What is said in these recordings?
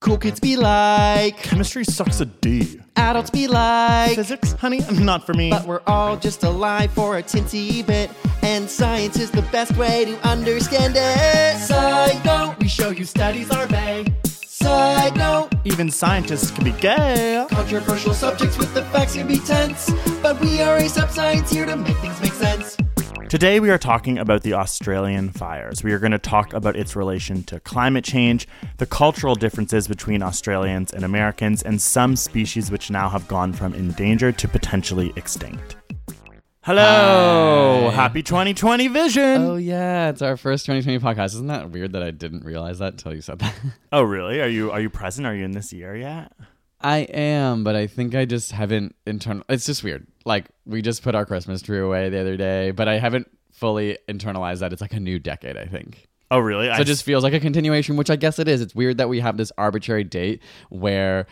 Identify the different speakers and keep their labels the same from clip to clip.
Speaker 1: Cool kids be like,
Speaker 2: Chemistry sucks a D.
Speaker 1: adults be like,
Speaker 2: Physics, honey, not for me.
Speaker 1: but we're all just alive for a tinsy bit, and science is the best way to understand it. Side note, we show you studies are vague. Side note,
Speaker 2: Even scientists can be gay.
Speaker 1: controversial subjects with the facts can be tense, but we are AsapSCIENCE here to make things make sense.
Speaker 2: Today we are talking about the Australian fires. We are going to talk about its relation to climate change, the cultural differences between Australians and Americans, and some species which now have gone from endangered to potentially extinct. Hello!
Speaker 3: Hi.
Speaker 2: Happy 2020 vision!
Speaker 3: Oh yeah, it's our first 2020 podcast. Isn't that weird that I didn't realize that until you said that?
Speaker 2: Oh, really? Are you are you present? Are you in this year yet?
Speaker 3: I am, but I think I just haven't internal. It's just weird. Like we just put our Christmas tree away the other day, but I haven't fully internalized that it's like a new decade. I think.
Speaker 2: Oh, really?
Speaker 3: So
Speaker 2: I
Speaker 3: it just feels like a continuation, which I guess it is. It's weird that we have this arbitrary date where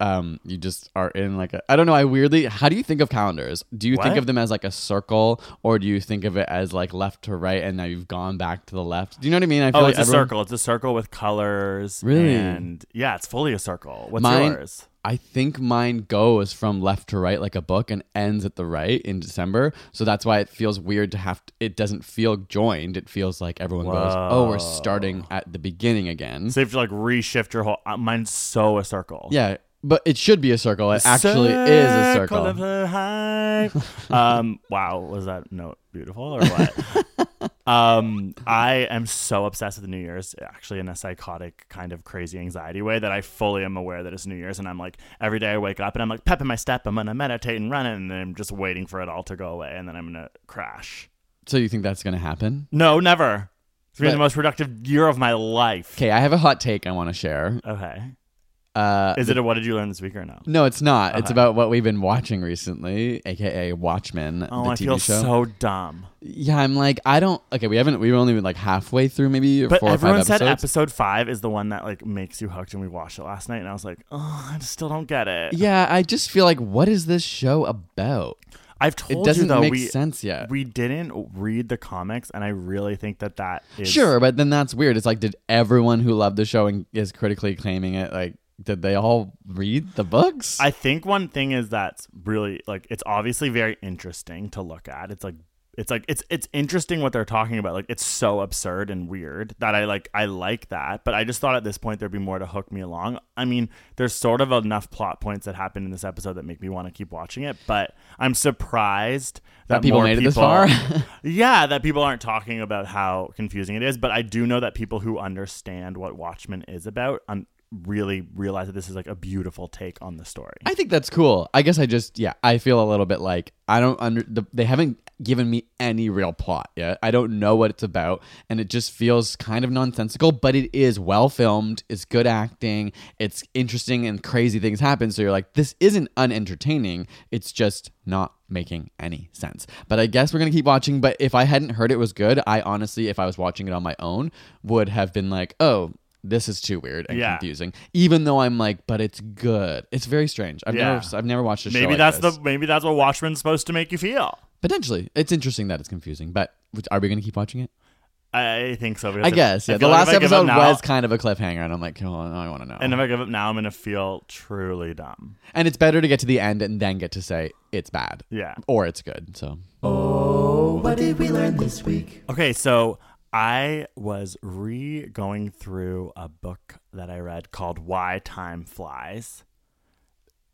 Speaker 3: um you just are in like a I don't know, I weirdly how do you think of calendars? Do you think of them as like a circle or do you think of it as like left to right and now you've gone back to the left? Do you know what I mean? I feel
Speaker 2: Oh,
Speaker 3: like
Speaker 2: it's a
Speaker 3: everyone-
Speaker 2: circle. It's a circle with colors.
Speaker 3: Really?
Speaker 2: And yeah, it's fully a circle. What's
Speaker 3: Mine-
Speaker 2: yours?
Speaker 3: I think mine goes from left to right like a book and ends at the right in December. So that's why it feels weird to have to, it doesn't feel joined. It feels like everyone goes, "Oh, we're starting at the beginning again."
Speaker 2: So you have to like reshift your whole. Uh, mine's so a circle.
Speaker 3: yeah, but it should be a circle. It actually is a circle.
Speaker 2: of life. um. Wow. Was that note beautiful or what? um. I am so obsessed with New Year's, actually, in a psychotic kind of crazy anxiety way that I fully am aware that it's New Year's, and I'm like every day I wake up and I'm like pepping my step. I'm gonna meditate and run it, and then I'm just waiting for it all to go away, and then I'm gonna crash.
Speaker 3: So you think that's going to happen?
Speaker 2: No, never. It's been
Speaker 3: But-
Speaker 2: the most productive year of my life.
Speaker 3: Okay, I have a hot take I want to share.
Speaker 2: Okay.
Speaker 3: Uh,
Speaker 2: Is it a what did you learn this week or no?
Speaker 3: no, it's not. It's about what we've been watching recently, aka Watchmen,
Speaker 2: Oh,
Speaker 3: the
Speaker 2: I
Speaker 3: TV
Speaker 2: feel
Speaker 3: show.
Speaker 2: so dumb.
Speaker 3: yeah, I'm like, I don't. Okay, we haven't. We've only been like halfway through, maybe
Speaker 2: But
Speaker 3: four or
Speaker 2: everyone
Speaker 3: five
Speaker 2: said
Speaker 3: episodes.
Speaker 2: episode five is the one that like makes you hooked, and we watched it last night, and I was like, oh, I still don't get it.
Speaker 3: Yeah, I just feel like, what is this show about?
Speaker 2: I've told
Speaker 3: It doesn't
Speaker 2: you though
Speaker 3: make
Speaker 2: we
Speaker 3: sense yet.
Speaker 2: we didn't read the comics, and I really think that that is
Speaker 3: Sure, but then that's weird. It's like, did everyone who loved the show and is critically claiming it, like, did they all read the books?
Speaker 2: I think one thing is that's really like it's obviously very interesting to look at. It's like it's like it's it's interesting what they're talking about. Like it's so absurd and weird that I like I like that. But I just thought at this point there'd be more to hook me along. I mean, there's sort of enough plot points that happen in this episode that make me want to keep watching it. But I'm surprised that,
Speaker 3: That people made it this far?
Speaker 2: yeah, that people aren't talking about how confusing it is. But I do know that people who understand what Watchmen is about um, really realize that this is like a beautiful take on the story.
Speaker 3: I think that's cool. I guess I just yeah, I feel a little bit like I don't under the, they haven't given me any real plot yet. I don't know what it's about and it just feels kind of nonsensical, but it is well filmed, it's good acting, it's interesting and crazy things happen so you're like this isn't unentertaining, it's just not making any sense. But I guess we're going to keep watching, but if I hadn't heard it was good, I honestly if I was watching it on my own would have been like, "Oh, this is too weird and
Speaker 2: Yeah.
Speaker 3: confusing. Even though I'm like, but it's good. It's very strange. I've
Speaker 2: Yeah.
Speaker 3: never I've never watched a show.
Speaker 2: maybe
Speaker 3: like
Speaker 2: that's
Speaker 3: this.
Speaker 2: the maybe that's what Watchmen's supposed to make you feel.
Speaker 3: potentially. It's interesting that it's confusing, but are we going to keep watching it?
Speaker 2: I think so.
Speaker 3: I guess. Yeah.
Speaker 2: I
Speaker 3: the
Speaker 2: feel like
Speaker 3: last
Speaker 2: if I give up
Speaker 3: episode
Speaker 2: now-
Speaker 3: was kind of a cliffhanger, and I'm like, oh, I want to know.
Speaker 2: And if I give up now, I'm gonna feel truly dumb.
Speaker 3: and it's better to get to the end and then get to say it's bad
Speaker 2: Yeah.
Speaker 3: or it's good. So
Speaker 1: Oh, what did we learn this week?
Speaker 2: Okay, so I was re going through a book that I read called Why Time Flies.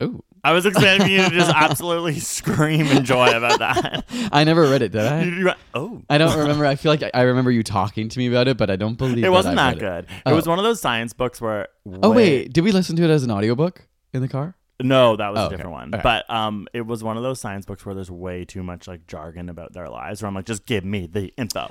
Speaker 3: Ooh.
Speaker 2: I was expecting you to just absolutely scream in joy about that.
Speaker 3: I never read it, did I?
Speaker 2: You- you- oh.
Speaker 3: I don't remember. I feel like I, I remember you talking to me about it, but I don't believe
Speaker 2: It wasn't that
Speaker 3: read
Speaker 2: good.
Speaker 3: Oh.
Speaker 2: It was one of those science books where.
Speaker 3: Oh wait, did we listen to it as an audiobook in the car?
Speaker 2: No, that was
Speaker 3: Oh,
Speaker 2: a
Speaker 3: okay.
Speaker 2: different one.
Speaker 3: All right.
Speaker 2: But um, it was one of those science books where there's way too much like jargon about their lives. Where I'm like, just give me the info.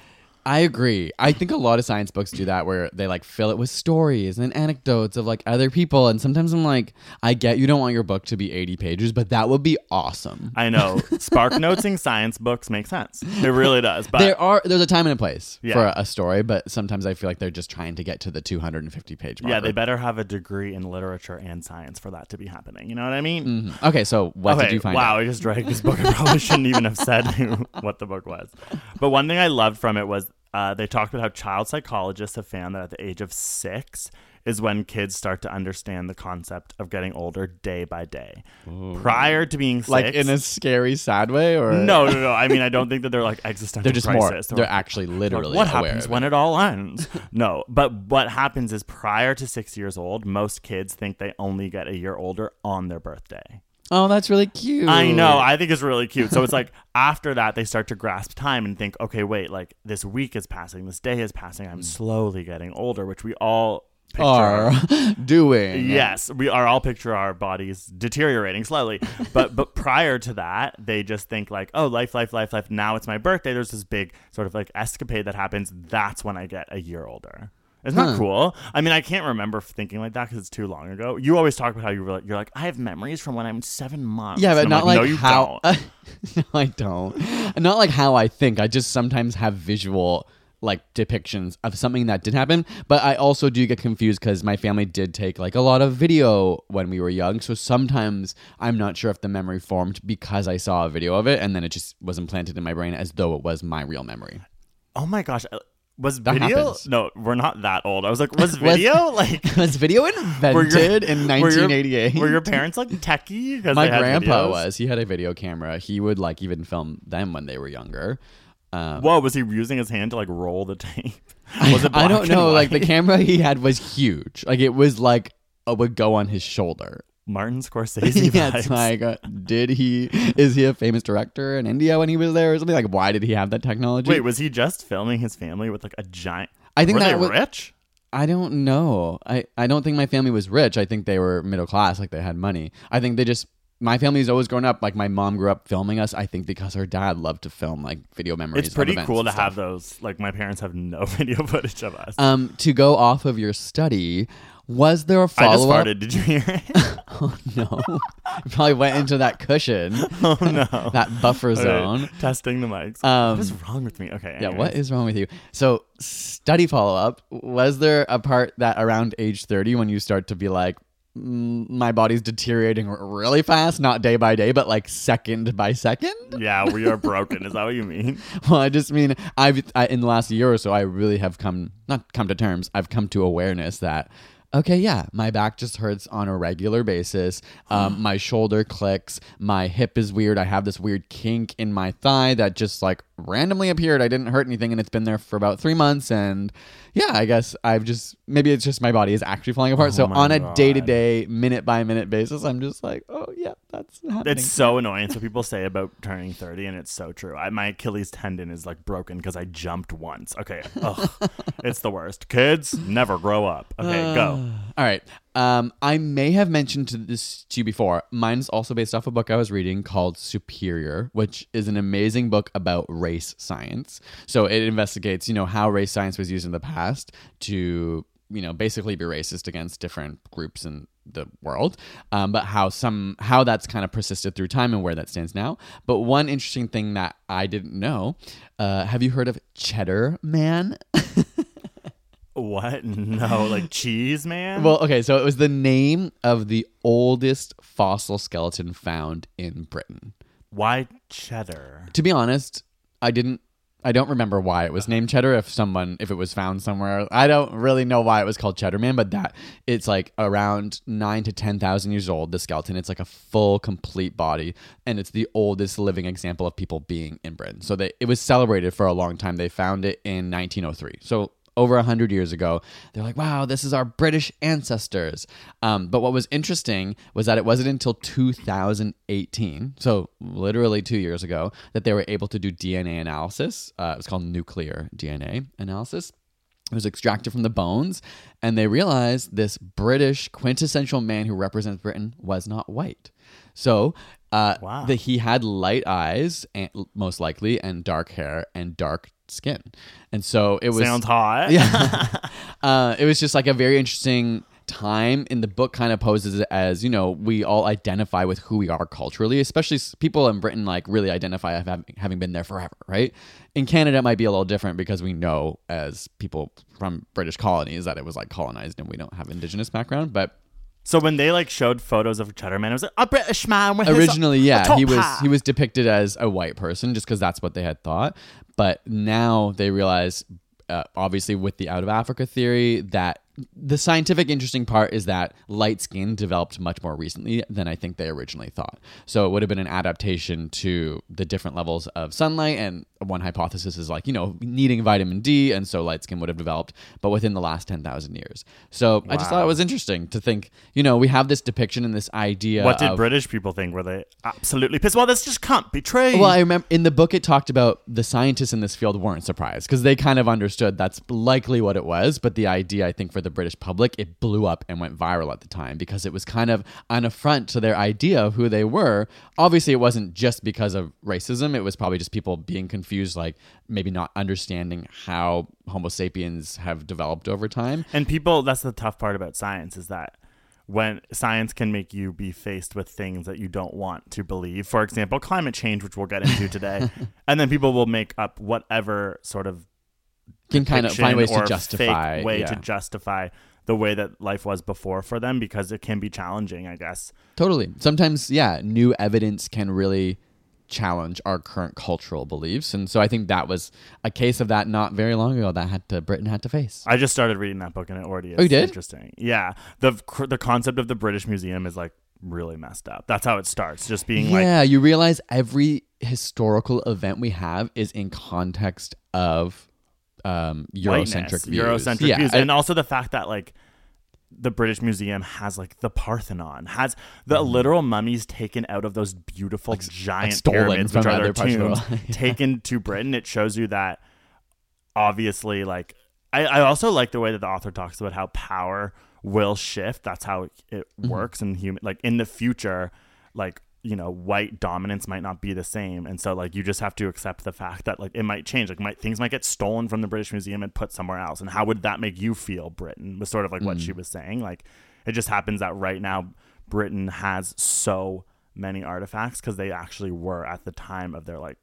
Speaker 3: I agree. I think a lot of science books do that where they like fill it with stories and anecdotes of like other people. And sometimes I'm like, I get you don't want your book to be 80 pages, but that would be awesome.
Speaker 2: I know spark notesing science books make sense. It really does. But
Speaker 3: there are there's a time and a place
Speaker 2: Yeah.
Speaker 3: for a, a story, but sometimes I feel like they're just trying to get to the 250 page mark.
Speaker 2: yeah, they better have a degree in literature and science for that to be happening. You know what I mean?
Speaker 3: Mm-hmm. Okay, so what
Speaker 2: okay,
Speaker 3: did you find
Speaker 2: wow,
Speaker 3: out?
Speaker 2: I just dragged this book. I probably shouldn't even have said what the book was. But one thing I loved from it was uh, they talked about how child psychologists have found that at the age of six is when kids start to understand the concept of getting older day by day. Prior to being six,
Speaker 3: Like in a scary, sad way, or
Speaker 2: no, no, no. I mean, I don't think that they're like existential.
Speaker 3: They're just more.
Speaker 2: crisis.
Speaker 3: They're
Speaker 2: like,
Speaker 3: actually
Speaker 2: like,
Speaker 3: literally
Speaker 2: what happens when
Speaker 3: it.
Speaker 2: it all ends? no, but what happens is prior to six years old, most kids think they only get a year older on their birthday.
Speaker 3: Oh, that's really cute.
Speaker 2: I know. I think it's really cute. So it's like after that, they start to grasp time and think, okay, wait, like this week is passing, this day is passing. I'm mm. slowly getting older, which we all picture.
Speaker 3: are doing.
Speaker 2: Yes, we are all picture our bodies deteriorating slowly. But but prior to that, they just think like, oh, life, life, life, life. Now it's my birthday. There's this big sort of like escapade that happens. That's when I get a year older. Isn't that
Speaker 3: Huh.
Speaker 2: cool? I mean, I can't remember thinking like that because it's too long ago. You always talk about how you were like, you're like, I have memories from when I'm seven months.
Speaker 3: Yeah, but
Speaker 2: And I'm
Speaker 3: not like,
Speaker 2: no, you
Speaker 3: how.
Speaker 2: don't.
Speaker 3: no, I don't. Not like how I think. I just sometimes have visual like depictions of something that did happen. But I also do get confused because my family did take like a lot of video when we were young. So sometimes I'm not sure if the memory formed because I saw a video of it and then it just was implanted in my brain as though it was my real memory.
Speaker 2: Oh my gosh. uh, Was
Speaker 3: That
Speaker 2: video?
Speaker 3: happens.
Speaker 2: No, we're not that old. I was like, was
Speaker 3: Was-
Speaker 2: video like
Speaker 3: was video
Speaker 2: were
Speaker 3: invented in
Speaker 2: were your-
Speaker 3: 1988?
Speaker 2: Were your parents like techie? Because
Speaker 3: my grandpa
Speaker 2: videos?
Speaker 3: was. He had a video camera. He would like even film them when they were younger. Um,
Speaker 2: Whoa, was he using his hand to like roll the tape? Was it?
Speaker 3: I don't know. Like the camera he had was huge. Like it was like it would go on his shoulder.
Speaker 2: Martin Scorsese.
Speaker 3: yeah, it's like, uh, did he? Is he a famous director in India when he was there or something? Like, why did he have that technology?
Speaker 2: Wait, was he just filming his family with like a giant?
Speaker 3: I think
Speaker 2: were
Speaker 3: that
Speaker 2: they
Speaker 3: was-
Speaker 2: rich?
Speaker 3: I don't know. I I don't think my family was rich. I think they were middle class. Like they had money. I think they just. My family's always grown up like my mom grew up filming us. I think because her dad loved to film like video memories.
Speaker 2: It's pretty cool to have those. Like my parents have no video footage of us.
Speaker 3: Um, to go off of your study, was there a follow up?
Speaker 2: farted. Did you hear it?
Speaker 3: Oh no! you probably went into that cushion,
Speaker 2: oh no.
Speaker 3: that buffer zone.
Speaker 2: testing the mics.
Speaker 3: Um,
Speaker 2: what is wrong with me? Okay.
Speaker 3: Yeah, what is wrong with you? So, study follow up. Was there a part that around age 30 when you start to be like, mm, my body's deteriorating really fast, not day by day, but like second by second?
Speaker 2: Yeah, we are broken. Is that what you mean?
Speaker 3: Well, I just mean I've I, in the last year or so, I really have come not come to terms. I've come to awareness that okay, yeah, my back just hurts on a regular basis. Um, my shoulder clicks. My hip is weird. I have this weird kink in my thigh that just like randomly appeared. I didn't hurt anything, and it's been there for about three months. And yeah, I guess I've just maybe it's just my body is actually falling apart. so oh
Speaker 2: my
Speaker 3: on a
Speaker 2: God.
Speaker 3: day to day, minute by minute basis, I'm just like, oh yeah, that's happening.
Speaker 2: It's so annoying. That's what people say about turning 30, and it's so true. I, my Achilles tendon is like broken because I jumped once. Okay. Ugh. it's the worst. Kids, never grow up. Okay, go.
Speaker 3: All right. Um, I may have mentioned this to you before. Mine's also based off a book I was reading called Superior, which is an amazing book about race science. So it investigates, you know, how race science was used in the past to, you know, basically be racist against different groups in the world, um, but how some how that's kind of persisted through time and where that stands now. But one interesting thing that I didn't know, uh, have you heard of Cheddar Man?
Speaker 2: What? No, like cheese, man?
Speaker 3: Well, okay, so it was the name of the oldest fossil skeleton found in Britain.
Speaker 2: why cheddar?
Speaker 3: To be honest, I didn't I don't remember why it was named Cheddar if someone if it was found somewhere. I don't really know why it was called Cheddar Man, but that it's like around 9 to 10,000 years old the skeleton. It's like a full complete body and it's the oldest living example of people being in Britain. So they it was celebrated for a long time. They found it in 1903. So over 100 years ago. They're like, wow, this is our British ancestors. Um, but what was interesting was that it wasn't until 2018, so literally two years ago, that they were able to do DNA analysis. Uh, it was called nuclear DNA analysis. It was extracted from the bones, and they realized this British quintessential man who represents Britain was not white. So, uh,
Speaker 2: Wow.
Speaker 3: that he had light eyes, and, most likely, and dark hair and dark skin, and so it was
Speaker 2: Sounds hot.
Speaker 3: yeah. uh, it was just like a very interesting time in the book kind of poses it as you know we all identify with who we are culturally especially people in britain like really identify as having, having been there forever right in canada it might be a little different because we know as people from british colonies that it was like colonized and we don't have indigenous background but
Speaker 2: So when they like showed photos of Cheddar Man, it was like a British man with his-
Speaker 3: originally
Speaker 2: a
Speaker 3: yeah he was
Speaker 2: hat."
Speaker 3: he was depicted as a white person just because that's what they had thought but now they realize uh, obviously with the out of africa theory that the scientific interesting part is that light skin developed much more recently than i think they originally thought so it would have been an adaptation to the different levels of sunlight and one hypothesis is like you know needing vitamin d and so light skin would have developed but within the last 10000 years so i just thought it was interesting to think you know we have this depiction and this idea
Speaker 2: What did
Speaker 3: of-
Speaker 2: British people think? Were they absolutely pissed? Well, this just can't be true.
Speaker 3: Well, I remember in the book it talked about the scientists in this field weren't surprised because they kind of understood that's likely what it was. But the idea, I think, for the British public, it blew up and went viral at the time because it was kind of an affront to their idea of who they were. Obviously, it wasn't just because of racism, it was probably just people being confused, like maybe not understanding how Homo sapiens have developed over time.
Speaker 2: And people, that's the tough part about science is that when science can make you be faced with things that you don't want to believe, for example, climate change, which we'll get into today, and then people will make up whatever sort of
Speaker 3: Can kind of find ways to justify.
Speaker 2: way
Speaker 3: yeah.
Speaker 2: to justify the way that life was before for them because it can be challenging, I guess.
Speaker 3: Totally. Sometimes, yeah, new evidence can really challenge our current cultural beliefs, and so I think that was a case of that not very long ago that had to Britain had to face.
Speaker 2: I just started reading that book and it already is
Speaker 3: Oh, you did?
Speaker 2: interesting. Yeah, the the concept of the British Museum is like really messed up. That's how it starts, just being like
Speaker 3: yeah, you realize every historical event we have is in context of um,
Speaker 2: whiteness,
Speaker 3: Eurocentric views.
Speaker 2: Eurocentric
Speaker 3: yeah,
Speaker 2: views, and also the fact that like the British Museum has like the Parthenon, has the literal mummies taken out of those beautiful like, giant
Speaker 3: Mm-hmm. stolen
Speaker 2: pyramids,
Speaker 3: from
Speaker 2: which are their
Speaker 3: parts of the
Speaker 2: tombs.
Speaker 3: Yeah.
Speaker 2: taken to Britain. It shows you that obviously, like I, I also like the way that the author talks about how power will shift. That's how it, it
Speaker 3: Mm-hmm.
Speaker 2: works in human. Like in the future, like you know, white dominance might not be the same, and so like you just have to accept the fact that like it might change. Like might things might get stolen from the British Museum and put somewhere else. And how would that make you feel? Britain was sort of like what
Speaker 3: Mm.
Speaker 2: she was saying. Like it just happens that right now Britain has so many artifacts because they actually were at the time of their like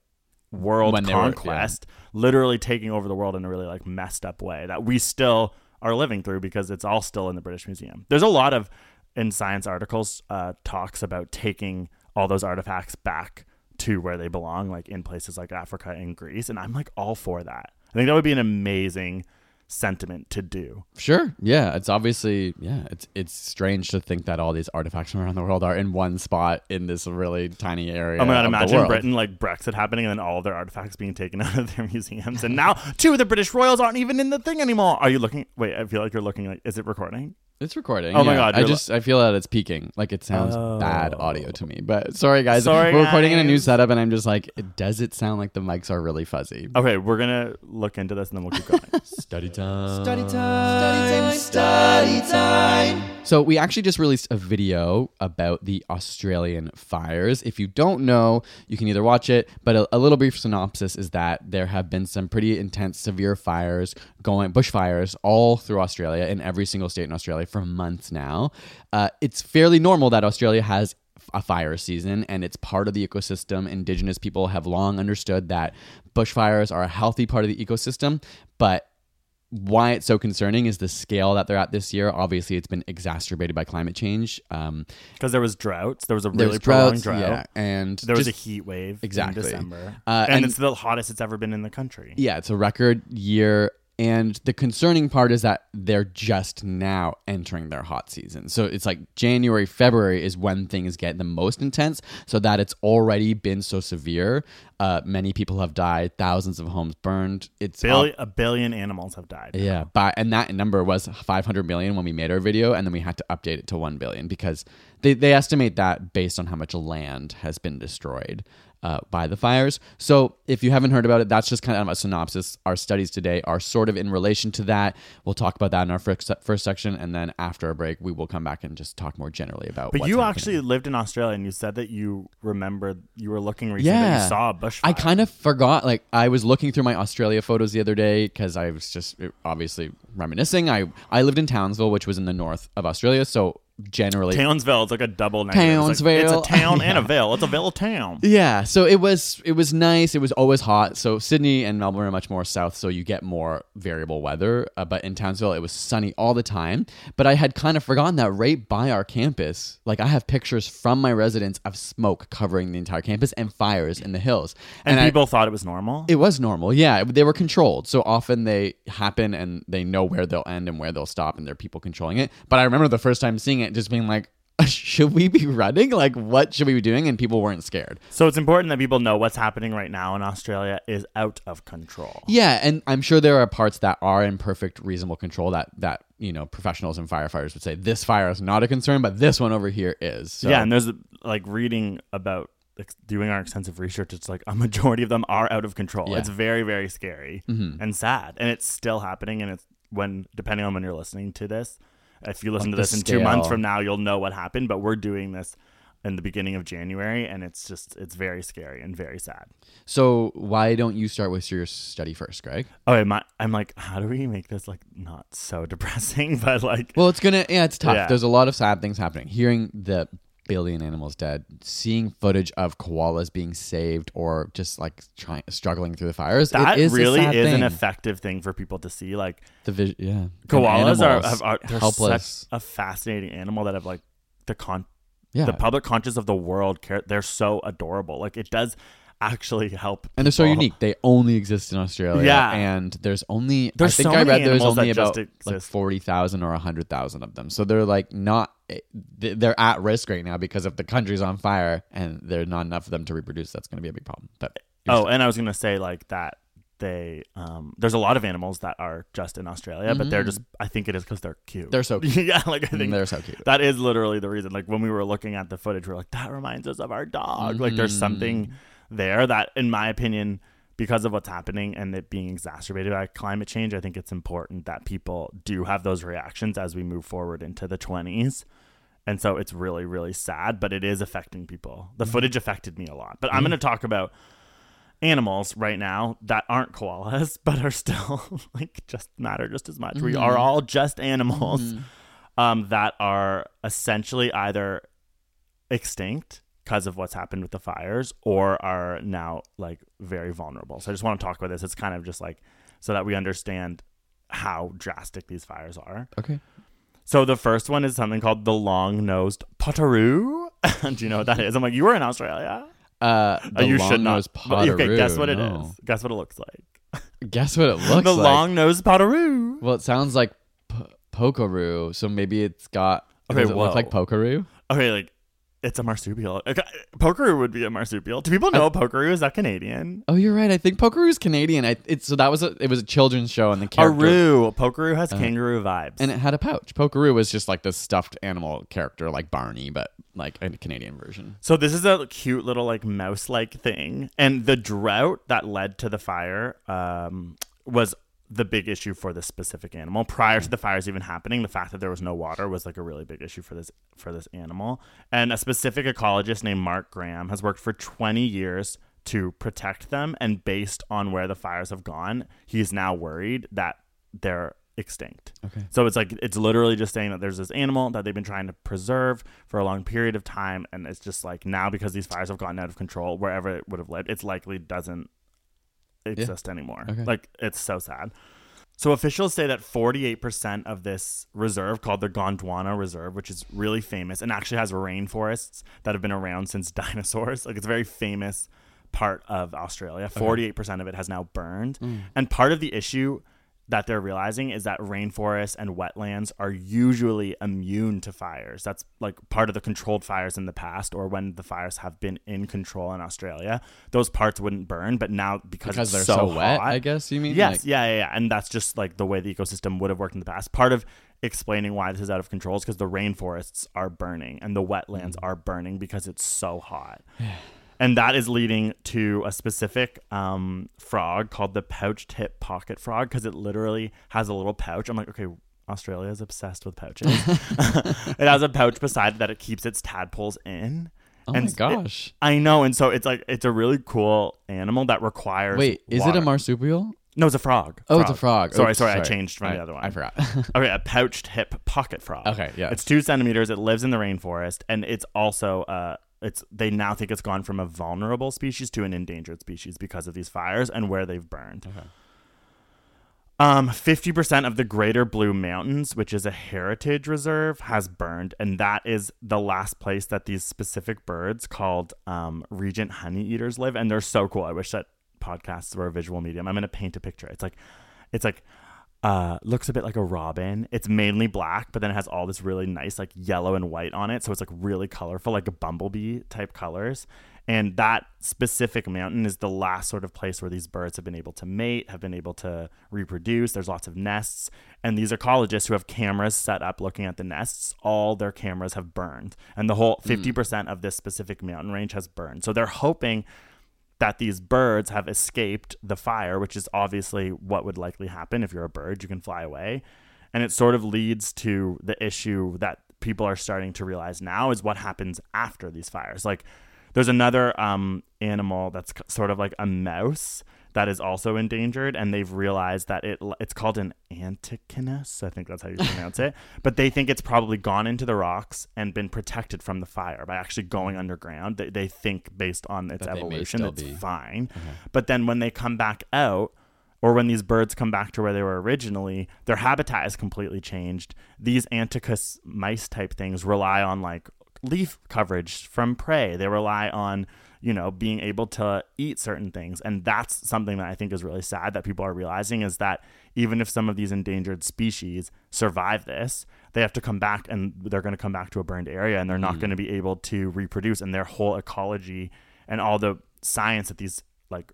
Speaker 2: world
Speaker 3: When they were- yeah.
Speaker 2: conquest literally taking over the world in a really like messed up way that we still are living through because it's all still in the British Museum. There's a lot of in science articles uh, talks about taking all those artifacts back to where they belong, like in places like Africa and Greece, and I'm like all for that. I think that would be an amazing sentiment to do.
Speaker 3: Sure. Yeah. It's obviously yeah. It's it's strange to think that all these artifacts from around the world are in one spot in this really tiny area.
Speaker 2: Oh my god! Imagine. Britain like Brexit happening, and then all of their artifacts being taken out of their museums, and now two of the British royals aren't even in the thing anymore. Are you looking? Wait, I feel like you're looking. Like, is it recording?
Speaker 3: It's recording.
Speaker 2: Oh my
Speaker 3: yeah.
Speaker 2: God,
Speaker 3: I
Speaker 2: you're
Speaker 3: just I feel that it's peaking. Like it sounds bad
Speaker 2: Oh.
Speaker 3: audio to me. But sorry guys,
Speaker 2: Sorry,
Speaker 3: we're recording in a new
Speaker 2: guys.
Speaker 3: setup, and I'm just like, does it sound like the mics are really fuzzy?
Speaker 2: Okay, we're gonna look into this, and then we'll keep going.
Speaker 3: Study time.
Speaker 1: Study time, study time.
Speaker 3: So we actually just released a video about the Australian fires. If you don't know, you can either watch it, but a, a little brief synopsis is that there have been some pretty intense, severe fires going, bushfires all through Australia in every single state in Australia for months now. Uh, it's fairly normal that Australia has a fire season and it's part of the ecosystem. Indigenous people have long understood that bushfires are a healthy part of the ecosystem, but why it's so concerning is the scale that they're at this year. Obviously, it's been exacerbated by climate change. Um,
Speaker 2: Because there was droughts. There was a really prolonged
Speaker 3: droughts,
Speaker 2: drought.
Speaker 3: yeah, and
Speaker 2: There was a heat wave
Speaker 3: Exactly.
Speaker 2: in December,
Speaker 3: Uh,
Speaker 2: and,
Speaker 3: and-
Speaker 2: it's the hottest it's ever been in the country.
Speaker 3: yeah, it's a record year And the concerning part is that they're just now entering their hot season. So it's like January, February is when things get the most intense. So that it's already been so severe. Uh, many people have died, thousands of homes burned. It's
Speaker 2: Billion, a billion animals have died.
Speaker 3: yeah, but and that number was 500 million when we made our video, and then we had to update it to 1 billion because they, they estimate that based on how much land has been destroyed uh, by the fires. So if you haven't heard about it, that's just kind of a synopsis. Our studies today are sort of in relation to that. We'll talk about that in our first, first section, and then after a break, we will come back and just talk more generally about.
Speaker 2: But you
Speaker 3: happening.
Speaker 2: actually lived in Australia, and you said that you remembered you were looking recently. that
Speaker 3: Yeah.
Speaker 2: you saw a bushfire.
Speaker 3: I kind of forgot. Like I was looking through my Australia photos the other day because I was just obviously reminiscing. I I lived in Townsville, which was in the north of Australia, so generally
Speaker 2: Townsville. It's like a double negative. It's like-
Speaker 3: Townsville.
Speaker 2: It's, a town and a
Speaker 3: Yeah.
Speaker 2: ville. It's a ville town.
Speaker 3: Yeah, so it was it was nice. It was always hot. So Sydney and Melbourne are much more south, so you get more variable weather. Uh, but in Townsville, it was sunny all the time. But I had kind of forgotten that right by our campus, like I have pictures from my residence of smoke covering the entire campus and fires in the hills.
Speaker 2: And,
Speaker 3: I-
Speaker 2: people thought it was normal.
Speaker 3: it was normal. Yeah, they were controlled. So often they happen and they know where they'll end and where they'll stop, and there are people controlling it. But I remember the first time seeing it, just being like. Should we be running? Like, what should we be doing? And people weren't scared.
Speaker 2: so it's important that people know what's happening right now in Australia is out of control.
Speaker 3: Yeah, and I'm sure there are parts that are in perfect reasonable control that that you know professionals and firefighters would say this fire is not a concern, but this one over here is. So,
Speaker 2: Yeah, and there's like reading about doing our extensive research. It's like a majority of them are out of control.
Speaker 3: Yeah. Mm-hmm.
Speaker 2: It's very very scary and sad, and it's still happening. And it's when depending on when you're listening to this, if you listen
Speaker 3: Like
Speaker 2: to this in two months from now, you'll know what happened. But we're doing this in the beginning of January, and it's just it's very scary and very sad.
Speaker 3: so why don't you start with your study first, Greg?
Speaker 2: Oh, okay, my, I'm like, how do we make this like not so depressing, but like
Speaker 3: Well, it's gonna yeah, it's tough.
Speaker 2: Yeah.
Speaker 3: There's a lot of sad things happening. Hearing the billion animals dead, seeing footage of koalas being saved or just like trying struggling through the fires.
Speaker 2: that
Speaker 3: it is
Speaker 2: really is
Speaker 3: thing.
Speaker 2: an effective thing for people to see. Like
Speaker 3: The vis- yeah,
Speaker 2: koalas are, have, are they're
Speaker 3: helpless.
Speaker 2: such a fascinating animal that have like the con
Speaker 3: yeah,
Speaker 2: the public conscious of the world care. They're so adorable. Like it does actually help,
Speaker 3: and they're so unique. They only exist in Australia.
Speaker 2: Yeah.
Speaker 3: and there's only
Speaker 2: There's
Speaker 3: I think
Speaker 2: so
Speaker 3: I read there's only about like forty thousand or hundred thousand of them. So they're like not eh, they- they're at risk right now because if the country's on fire and there's not enough of them to reproduce, that's going to be a big problem. But
Speaker 2: Oh, and I was gonna say like that. They um, there's a lot of animals that are just in Australia, but they're just. I think it is because they're cute.
Speaker 3: Mm-hmm. They're so cute.
Speaker 2: yeah, like I think
Speaker 3: they're so cute.
Speaker 2: That is literally the reason. Like when we were looking at the footage, we are like, that reminds us of our dog. Like there's something
Speaker 3: Mm-hmm.
Speaker 2: There that, in my opinion, because of what's happening and it being exacerbated by climate change, I think it's important that people do have those reactions as we move forward into the 20s. And so it's really, really sad, but it is affecting people.
Speaker 3: Mm-hmm.
Speaker 2: The footage affected me a lot. But I'm going to talk about animals right now that aren't koalas, but are still like just matter just as much. We
Speaker 3: Mm-hmm.
Speaker 2: are all just animals um, that are essentially either extinct because of what's happened with the fires or are now like very vulnerable. So I just want to talk about this. It's kind of just like so that we understand how drastic these fires are.
Speaker 3: okay.
Speaker 2: So the first one is something called the long-nosed potoroo. Do you know what that is? I'm like, you were in Australia.
Speaker 3: Uh,
Speaker 2: Uh,
Speaker 3: the
Speaker 2: you should not.
Speaker 3: long-nosed
Speaker 2: Okay, guess what it is.
Speaker 3: no.
Speaker 2: Guess what it looks like.
Speaker 3: Guess what it looks
Speaker 2: the
Speaker 3: like.
Speaker 2: The long-nosed potoroo.
Speaker 3: well, it sounds like p- pokaroo, so maybe it's got.
Speaker 2: Okay,
Speaker 3: does it look like pokaroo?
Speaker 2: Okay, like it's a marsupial. Okay, pokaroo would be a marsupial. Do people know pokaroo? Is that Canadian?
Speaker 3: Oh, you're right. I think pokaroo is Canadian. I it's so that was a it was a children's show and the character
Speaker 2: Aroo. Pokaroo has kangaroo vibes.
Speaker 3: and it had a pouch. Pokaroo was just like this stuffed animal character like Barney, but like a Canadian version.
Speaker 2: So this is a cute little like mouse-like thing, and the drought that led to the fire um, was the big issue for this specific animal. Prior to mm. the fires even happening, the fact that there was no water was like a really big issue for this for this animal. And a specific ecologist named Mark Graham has worked for 20 years to protect them, and based on where the fires have gone, he's now worried that they're extinct.
Speaker 3: Okay.
Speaker 2: So it's like it's literally just saying that there's this animal that they've been trying to preserve for a long period of time, and it's just like now because these fires have gotten out of control, wherever it would have lived, it's likely doesn't exist anymore.
Speaker 3: Okay.
Speaker 2: Like it's so sad. So officials say that 48% of this reserve called the Gondwana Reserve, which is really famous and actually has rainforests that have been around since dinosaurs. Like it's a very famous part of Australia. 48% of it has now burned. Mm. And part of the issue that they're realizing is that rainforests and wetlands are usually immune to fires. That's like part of the controlled fires in the past, or when the fires have been in control in Australia. Those parts wouldn't burn, but now because,
Speaker 3: because they're
Speaker 2: so,
Speaker 3: so, wet.
Speaker 2: hot-
Speaker 3: I guess you mean.
Speaker 2: Yes,
Speaker 3: Like-
Speaker 2: yeah, yeah, yeah, and that's just like the way the ecosystem would have worked in the past. Part of explaining why this is out of control is because the rainforests are burning and the wetlands
Speaker 3: Mm.
Speaker 2: are burning because it's so hot. And that is leading to a specific um, frog called the pouched hip pocket frog because it literally has a little pouch. I'm like, okay, Australia is obsessed with pouches. it has a pouch beside it that it keeps its tadpoles in.
Speaker 3: Oh
Speaker 2: And
Speaker 3: my
Speaker 2: it-
Speaker 3: gosh.
Speaker 2: I know, and so it's like it's a really cool animal that requires.
Speaker 3: Wait, is it a marsupial?
Speaker 2: No, it's a frog.
Speaker 3: Oh, it's a frog.
Speaker 2: Sorry,
Speaker 3: Oops,
Speaker 2: sorry, I changed from
Speaker 3: I-
Speaker 2: the other one.
Speaker 3: I forgot.
Speaker 2: okay, a pouched hip pocket frog.
Speaker 3: Okay, yeah.
Speaker 2: It's two centimeters. It lives in the rainforest, and it's also uh, it's they now think it's gone from a vulnerable species to an endangered species because of these fires and where they've burned.
Speaker 3: Okay.
Speaker 2: Um, fifty percent of the Greater Blue Mountains, which is a heritage reserve, has burned, and that is the last place that these specific birds called um, regent honey eaters live, and they're so cool. I wish that podcasts were a visual medium. I'm gonna paint a picture. It's like, it's like, uh, looks a bit like a robin. It's mainly black, but then it has all this really nice like yellow and white on it, so it's like really colorful, like a bumblebee type colors. And that specific mountain is the last sort of place where these birds have been able to mate, have been able to reproduce. There's lots of nests. And these ecologists who have cameras set up looking at the nests, all their cameras have burned. And the whole 50% of this specific mountain range has burned. So they're hoping that these birds have escaped the fire, which is obviously what would likely happen if you're a bird, you can fly away. And it sort of leads to the issue that people are starting to realize now is what happens after these fires. Like there's another um, animal that's sort of like a mouse that is also endangered, and they've realized that it it's called an antechinus. I think that's how you pronounce it. But they think it's probably gone into the rocks and been protected from the fire by actually going underground. They, they think based on its evolution, it's
Speaker 3: be.
Speaker 2: fine. But then when they come back out, or when these birds come back to where they were originally, their habitat is completely changed. These anticus mice type things rely on like leaf coverage from prey. They rely on, you know, being able to eat certain things. And that's something that I think is really sad that people are realizing is that even if some of these endangered species survive this, they have to come back and they're going to come back to a burned area and they're not mm. going to be able to reproduce and their whole ecology and all the science that these like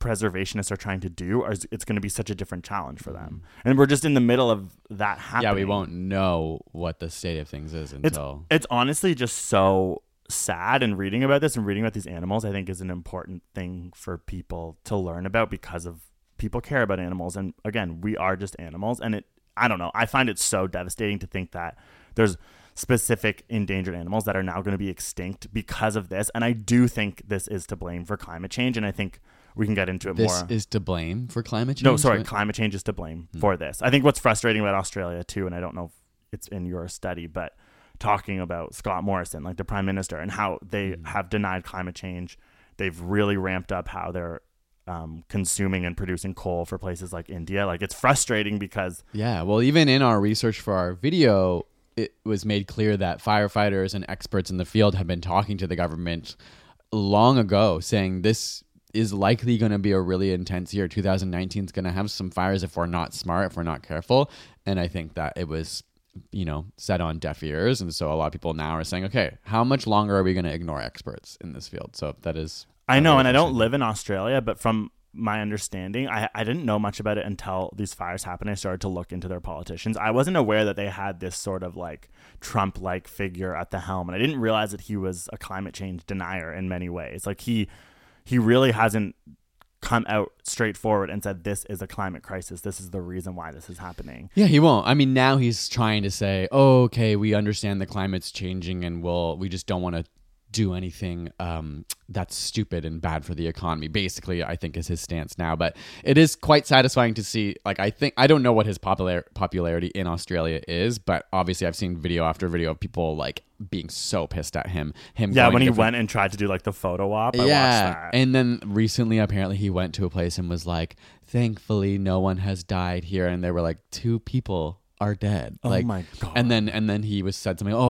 Speaker 2: preservationists are trying to do are it's going to be such a different challenge for them mm. and we're just in the middle of that happening
Speaker 3: yeah, we won't know what the state of things is
Speaker 2: it's,
Speaker 3: until.
Speaker 2: it's honestly just so sad and reading about this and reading about these animals i think is an important thing for people to learn about because of people care about animals and again we are just animals and it i don't know i find it so devastating to think that there's specific endangered animals that are now going to be extinct because of this and i do think this is to blame for climate change and i think we can get into it
Speaker 3: this
Speaker 2: more
Speaker 3: is to blame for climate change.
Speaker 2: no, sorry,
Speaker 3: What?
Speaker 2: climate change is to blame hmm. for this. I think what's frustrating about Australia too, and I don't know if it's in your study, but talking about Scott Morrison, like the prime minister, and how they have denied climate change. They've really ramped up how they're um, consuming and producing coal for places like India. Like it's frustrating because
Speaker 3: Yeah, well, even in our research for our video, it was made clear that firefighters and experts in the field have been talking to the government long ago, saying this is likely going to be a really intense year. 2019 is going to have some fires if we're not smart, if we're not careful. And I think that it was, you know, set on deaf ears. And so a lot of people now are saying, okay, how much longer are we going to ignore experts in this field? So that is.
Speaker 2: I know, and I don't live in Australia, but from my understanding, I, I didn't know much about it until these fires happened. I started to look into their politicians. I wasn't aware that they had this sort of like Trump like figure at the helm, and I didn't realize that he was a climate change denier in many ways. Like he he really hasn't come out straightforward and said this is a climate crisis. This is the reason why this is happening.
Speaker 3: Yeah, he won't. I mean, now he's trying to say, oh, "Okay, we understand the climate's changing, and we'll we just don't want to do anything um, that's stupid and bad for the economy." Basically, I think is his stance now. But it is quite satisfying to see. Like, I think I don't know what his popular popularity in Australia is, but obviously, I've seen video after video of people like being so pissed at him. Him,
Speaker 2: Yeah, when he
Speaker 3: different-
Speaker 2: went and tried to do like the photo op, I watched
Speaker 3: yeah,
Speaker 2: that.
Speaker 3: and then recently, apparently, he went to a place and was like, "Thankfully, no one has died here." And there were like, two people are dead."
Speaker 2: Oh
Speaker 3: like,
Speaker 2: my God.
Speaker 3: And then, and then he was said something. Oh,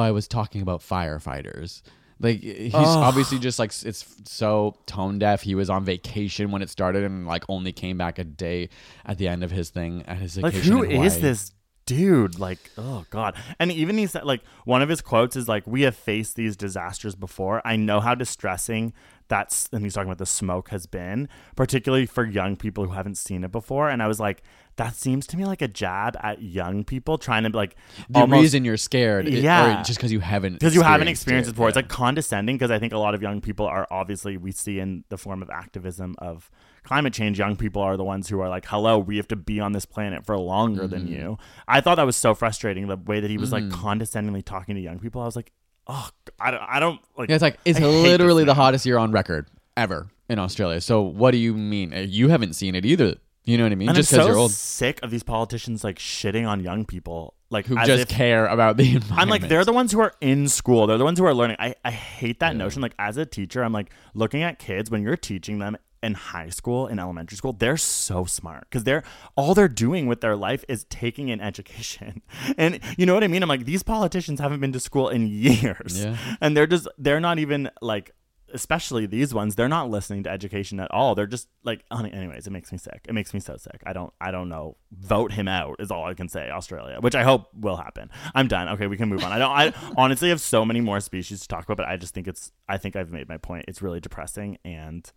Speaker 3: I was talking about firefighters. Like he's obviously just like it's so tone deaf. He was on vacation when it started and like only came back a day at the end of his thing at his
Speaker 2: Like,
Speaker 3: vacation.
Speaker 2: who
Speaker 3: in
Speaker 2: is this dude? Like, oh god. And even he said, like, one of his quotes is like, "We have faced these disasters before. I know how distressing that's." And he's talking about the smoke has been, particularly for young people who haven't seen it before. And I was like, that seems to me like a jab at young people trying to like
Speaker 3: The
Speaker 2: almost
Speaker 3: reason you're scared,
Speaker 2: Yeah.
Speaker 3: or just because you haven't
Speaker 2: because you haven't experienced it before. It's like condescending because I think a lot of young people are obviously we see in the form of activism of climate change. Young people are the ones who are like, "Hello, we have to be on this planet for longer than
Speaker 3: Mm-hmm.
Speaker 2: you." I thought that was so frustrating the way that he was like condescendingly talking to young people. I was like, "Oh, I don't, I don't like."
Speaker 3: Yeah, it's like it's
Speaker 2: I
Speaker 3: literally the hottest year on record ever in Australia. So what do you mean? Uh, You haven't seen it either. You know what I mean?
Speaker 2: And
Speaker 3: just because
Speaker 2: so
Speaker 3: you're old,
Speaker 2: sick of these politicians like shitting on young people, like
Speaker 3: who just
Speaker 2: if-
Speaker 3: care about the environment.
Speaker 2: I'm like, they're the ones who are in school. They're the ones who are learning. I, I hate that notion. Like, as a teacher, I'm like, looking at kids when you're teaching them in high school, in elementary school, they're so smart because they're all they're doing with their life is taking an education. And you know what I mean? I'm like, these politicians haven't been to school in years.
Speaker 3: Yeah.
Speaker 2: And they're just, they're not even like, especially these ones, they're not listening to education at all. They're just like, anyways, it makes me sick. It makes me so sick. I don't, I don't know. Vote him out is all I can say. Australia, which I hope will happen. I'm done. Okay, we can move on. I don't. I honestly have so many more species to talk about, but I just think it's. I think I've made my point. It's really depressing, and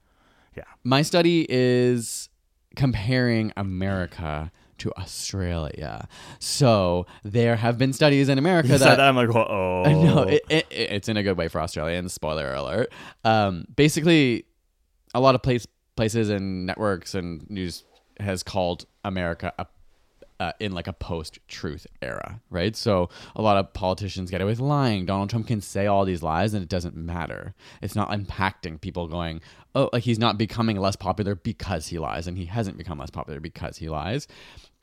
Speaker 2: yeah,
Speaker 3: my study is comparing America to Australia. So there have been studies in America
Speaker 2: you
Speaker 3: that,
Speaker 2: said that. I'm like, oh,
Speaker 3: no, it, it, it's in a good way for Australians. Spoiler alert. Um, basically, a lot of place, places and networks and news has called America a uh, in like a post-truth era, right? So a lot of politicians get away with lying. Donald Trump can say all these lies, and it doesn't matter. It's not impacting people going, oh, like he's not becoming less popular because he lies, and he hasn't become less popular because he lies.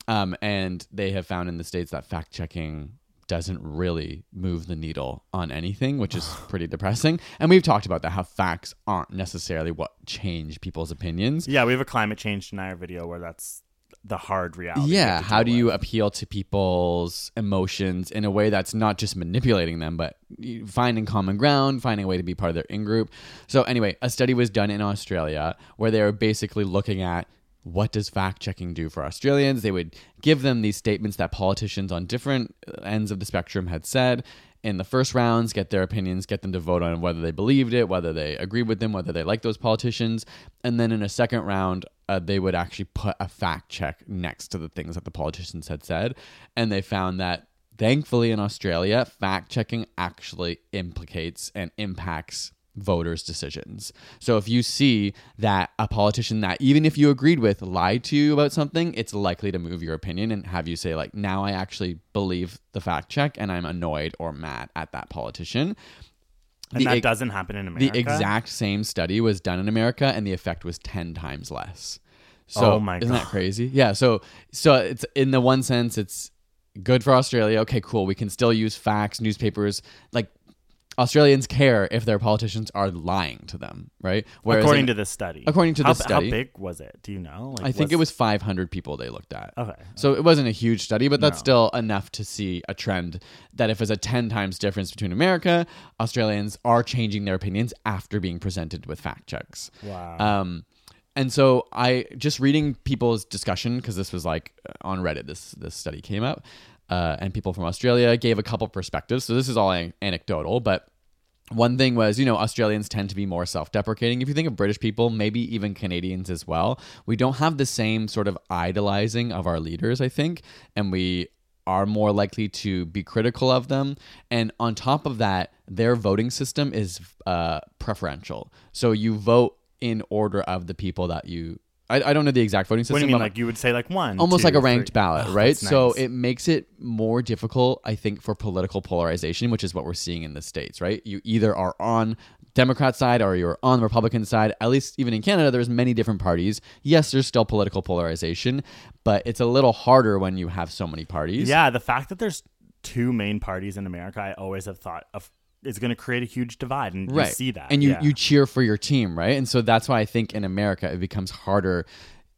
Speaker 3: Um, and they have found in the states that fact-checking doesn't really move the needle on anything, which is pretty depressing. And we've talked about that how facts aren't necessarily what change people's opinions.
Speaker 2: yeah. We have a climate change denier video where that's the hard reality.
Speaker 3: Yeah, how do
Speaker 2: deal
Speaker 3: you appeal to people's emotions in a way that's not just manipulating them, but finding common ground, finding a way to be part of their in group? So, anyway, a study was done in Australia where they were basically looking at what does fact checking do for Australians? They would give them these statements that politicians on different uh, ends of the spectrum had said in the first rounds, get their opinions, get them to vote on whether they believed it, whether they agreed with them, whether they like those politicians. And then in a second round, uh, they would actually put a fact check next to the things that the politicians had said. And they found that thankfully in Australia, fact checking actually implicates and impacts voters' decisions. So if you see that a politician that even if you agreed with lied to you about something, it's likely to move your opinion and have you say like now I actually believe the fact check and I'm annoyed or mad at that politician.
Speaker 2: And
Speaker 3: The
Speaker 2: that doesn't happen in America.
Speaker 3: The exact same study was done in America and the effect was 10 times less. So
Speaker 2: Oh my
Speaker 3: isn't
Speaker 2: God.
Speaker 3: that crazy? Yeah, so so it's in the one sense it's good for Australia. Okay, cool. We can still use facts, newspapers, like Australians care if their politicians are lying to them, right? Whereas
Speaker 2: according
Speaker 3: in-
Speaker 2: to this study.
Speaker 3: According to
Speaker 2: how,
Speaker 3: this study.
Speaker 2: how big was it? Do you know? Like,
Speaker 3: I think it was 500 people they looked at.
Speaker 2: Okay.
Speaker 3: So it wasn't a huge study, but that's
Speaker 2: No.
Speaker 3: still enough to see a trend that if it's a 10 times difference between America, Australians are changing their opinions after being presented with fact checks.
Speaker 2: Wow.
Speaker 3: Um, and so I just reading people's discussion because this was like on Reddit. This this study came up, uh, and people from Australia gave a couple perspectives. So this is all an- anecdotal, but one thing was, you know, Australians tend to be more self deprecating. If you think of British people, maybe even Canadians as well, we don't have the same sort of idolizing of our leaders, I think. And we are more likely to be critical of them. And on top of that, their voting system is uh, preferential. So you vote in order of the people that you. I, I don't know the exact voting system.
Speaker 2: What do you mean?
Speaker 3: but-
Speaker 2: Like you would say like one,
Speaker 3: almost
Speaker 2: two,
Speaker 3: like a ranked
Speaker 2: three.
Speaker 3: ballot,
Speaker 2: Oh,
Speaker 3: right?
Speaker 2: that's
Speaker 3: So
Speaker 2: nice.
Speaker 3: it makes it more difficult, I think, for political polarization, which is what we're seeing in the states, right? You either are on Democrat side or you're on the Republican side. At least even in Canada, there's many different parties. Yes, there's still political polarization, but it's a little harder when you have so many parties.
Speaker 2: Yeah, the fact that there's two main parties in America, I always have thought of is going to create a huge divide, and
Speaker 3: right.
Speaker 2: you see that,
Speaker 3: and you
Speaker 2: yeah.
Speaker 3: you cheer for your team, right? And so that's why I think in America it becomes harder.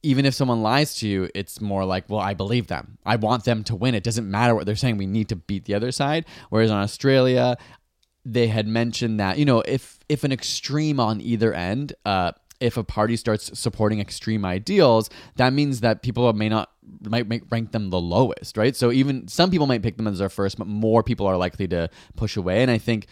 Speaker 3: Even if someone lies to you, it's more like, well, I believe them. I want them to win. It doesn't matter what they're saying. We need to beat the other side. Whereas on Australia, they had mentioned that you know if if an extreme on either end, uh, if a party starts supporting extreme ideals, that means that people may not might make, rank them the lowest, right? So even some people might pick them as their first, but more people are likely to push away. And I think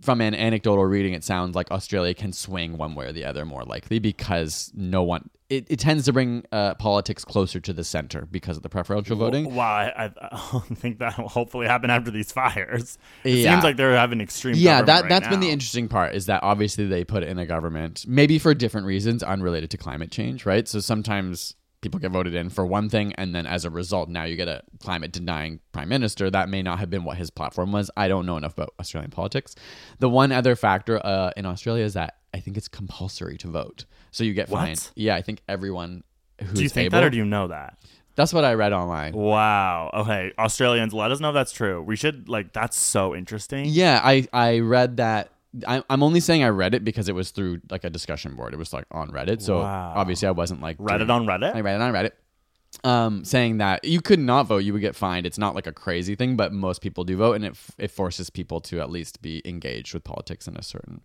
Speaker 3: from an anecdotal reading, it sounds like Australia can swing one way or the other more likely because no one. It, it tends to bring uh, politics closer to the center because of the preferential voting.
Speaker 2: Well, I, I, I think that will hopefully happen after these fires. It
Speaker 3: Yeah.
Speaker 2: seems like they're having extreme.
Speaker 3: yeah that
Speaker 2: right
Speaker 3: that's been the interesting part is that obviously they put in a government maybe for different reasons unrelated to climate change right so sometimes people get voted in for one thing and then as a result now you get a climate denying prime minister that may not have been what his platform was i don't know enough about australian politics the one other factor uh, in australia is that i think it's compulsory to vote so you get
Speaker 2: What?
Speaker 3: fined yeah i think everyone who's
Speaker 2: Do you think
Speaker 3: able
Speaker 2: that, or do you know that?
Speaker 3: that's what i read online
Speaker 2: Wow. Okay, Australians, let us know if that's true. We should like. That's so interesting.
Speaker 3: Yeah, I I read that. I, I'm only saying I read it because it was through like a discussion board. It was like on Reddit, so
Speaker 2: Wow.
Speaker 3: obviously I wasn't like
Speaker 2: Read it
Speaker 3: doing-
Speaker 2: on Reddit.
Speaker 3: I read it on Reddit. Um, saying that you could not vote, you would get fined. It's not like a crazy thing, but most people do vote, and it f- it forces people to at least be engaged with politics in a certain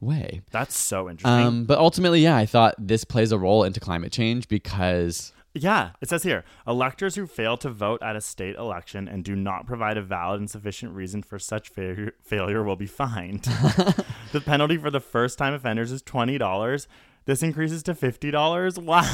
Speaker 3: way.
Speaker 2: That's so interesting.
Speaker 3: Um, but ultimately, yeah, I thought this plays a role into climate change because
Speaker 2: Yeah, it says here electors who fail to vote at a state election and do not provide a valid and sufficient reason for such failure, failure will be fined. the penalty for the first time offenders is $20. This increases to $50. Wow.